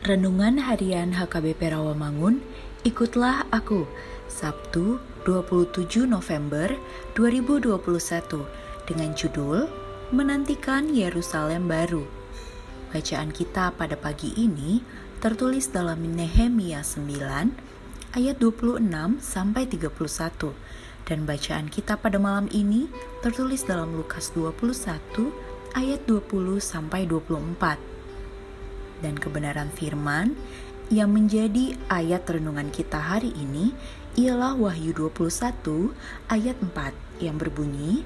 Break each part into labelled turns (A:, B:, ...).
A: Renungan Harian HKBP Rawamangun, ikutlah aku, Sabtu 27 November 2021 dengan judul Menantikan Yerusalem Baru. Bacaan kita pada pagi ini tertulis dalam Nehemia 9 ayat 26 sampai 31 dan bacaan kita pada malam ini tertulis dalam Lukas 21 ayat 20 sampai 24 dan kebenaran firman yang menjadi ayat renungan kita hari ini ialah Wahyu 21 ayat 4 yang berbunyi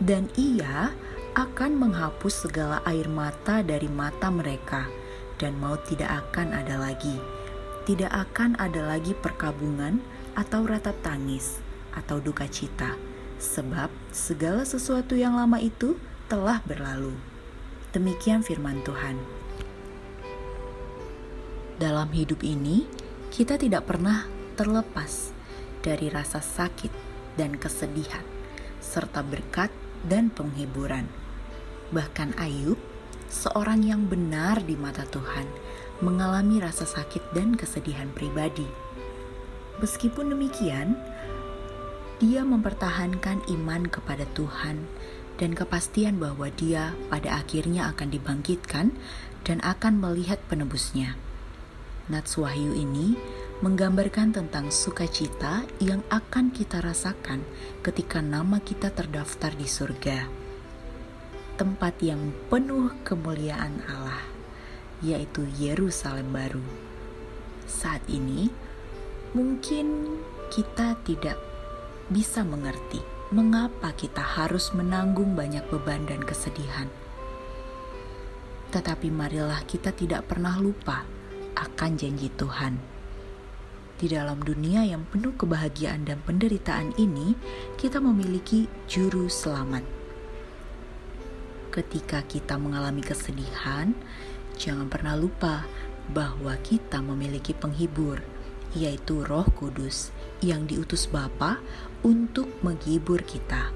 A: dan ia akan menghapus segala air mata dari mata mereka dan maut tidak akan ada lagi. Tidak akan ada lagi perkabungan atau ratap tangis atau duka cita sebab segala sesuatu yang lama itu telah berlalu. Demikian firman Tuhan dalam hidup ini, kita tidak pernah terlepas dari rasa sakit dan kesedihan, serta berkat dan penghiburan. Bahkan Ayub, seorang yang benar di mata Tuhan, mengalami rasa sakit dan kesedihan pribadi. Meskipun demikian, dia mempertahankan iman kepada Tuhan dan kepastian bahwa dia pada akhirnya akan dibangkitkan dan akan melihat penebusnya. Nats Wahyu ini menggambarkan tentang sukacita yang akan kita rasakan ketika nama kita terdaftar di surga. Tempat yang penuh kemuliaan Allah, yaitu Yerusalem baru. Saat ini, mungkin kita tidak bisa mengerti mengapa kita harus menanggung banyak beban dan kesedihan. Tetapi marilah kita tidak pernah lupa akan janji Tuhan. Di dalam dunia yang penuh kebahagiaan dan penderitaan ini, kita memiliki juru selamat. Ketika kita mengalami kesedihan, jangan pernah lupa bahwa kita memiliki penghibur, yaitu Roh Kudus yang diutus Bapa untuk menghibur kita.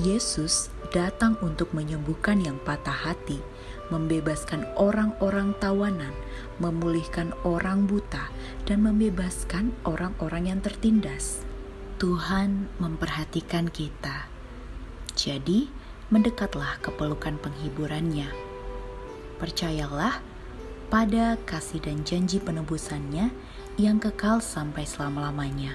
A: Yesus datang untuk menyembuhkan yang patah hati, membebaskan orang-orang tawanan, memulihkan orang buta, dan membebaskan orang-orang yang tertindas. Tuhan memperhatikan kita. Jadi, mendekatlah ke pelukan penghiburannya. Percayalah pada kasih dan janji penebusannya yang kekal sampai selama-lamanya.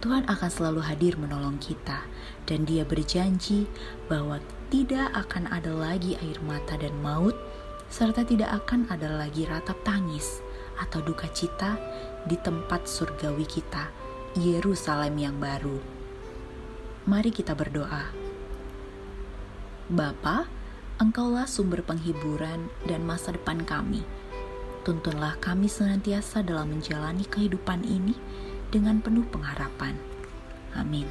A: Tuhan akan selalu hadir menolong kita, dan Dia berjanji bahwa tidak akan ada lagi air mata dan maut, serta tidak akan ada lagi ratap tangis atau duka cita di tempat surgawi kita, Yerusalem yang baru. Mari kita berdoa. Bapa, Engkaulah sumber penghiburan dan masa depan kami. Tuntunlah kami senantiasa dalam menjalani kehidupan ini dengan penuh pengharapan. Amin.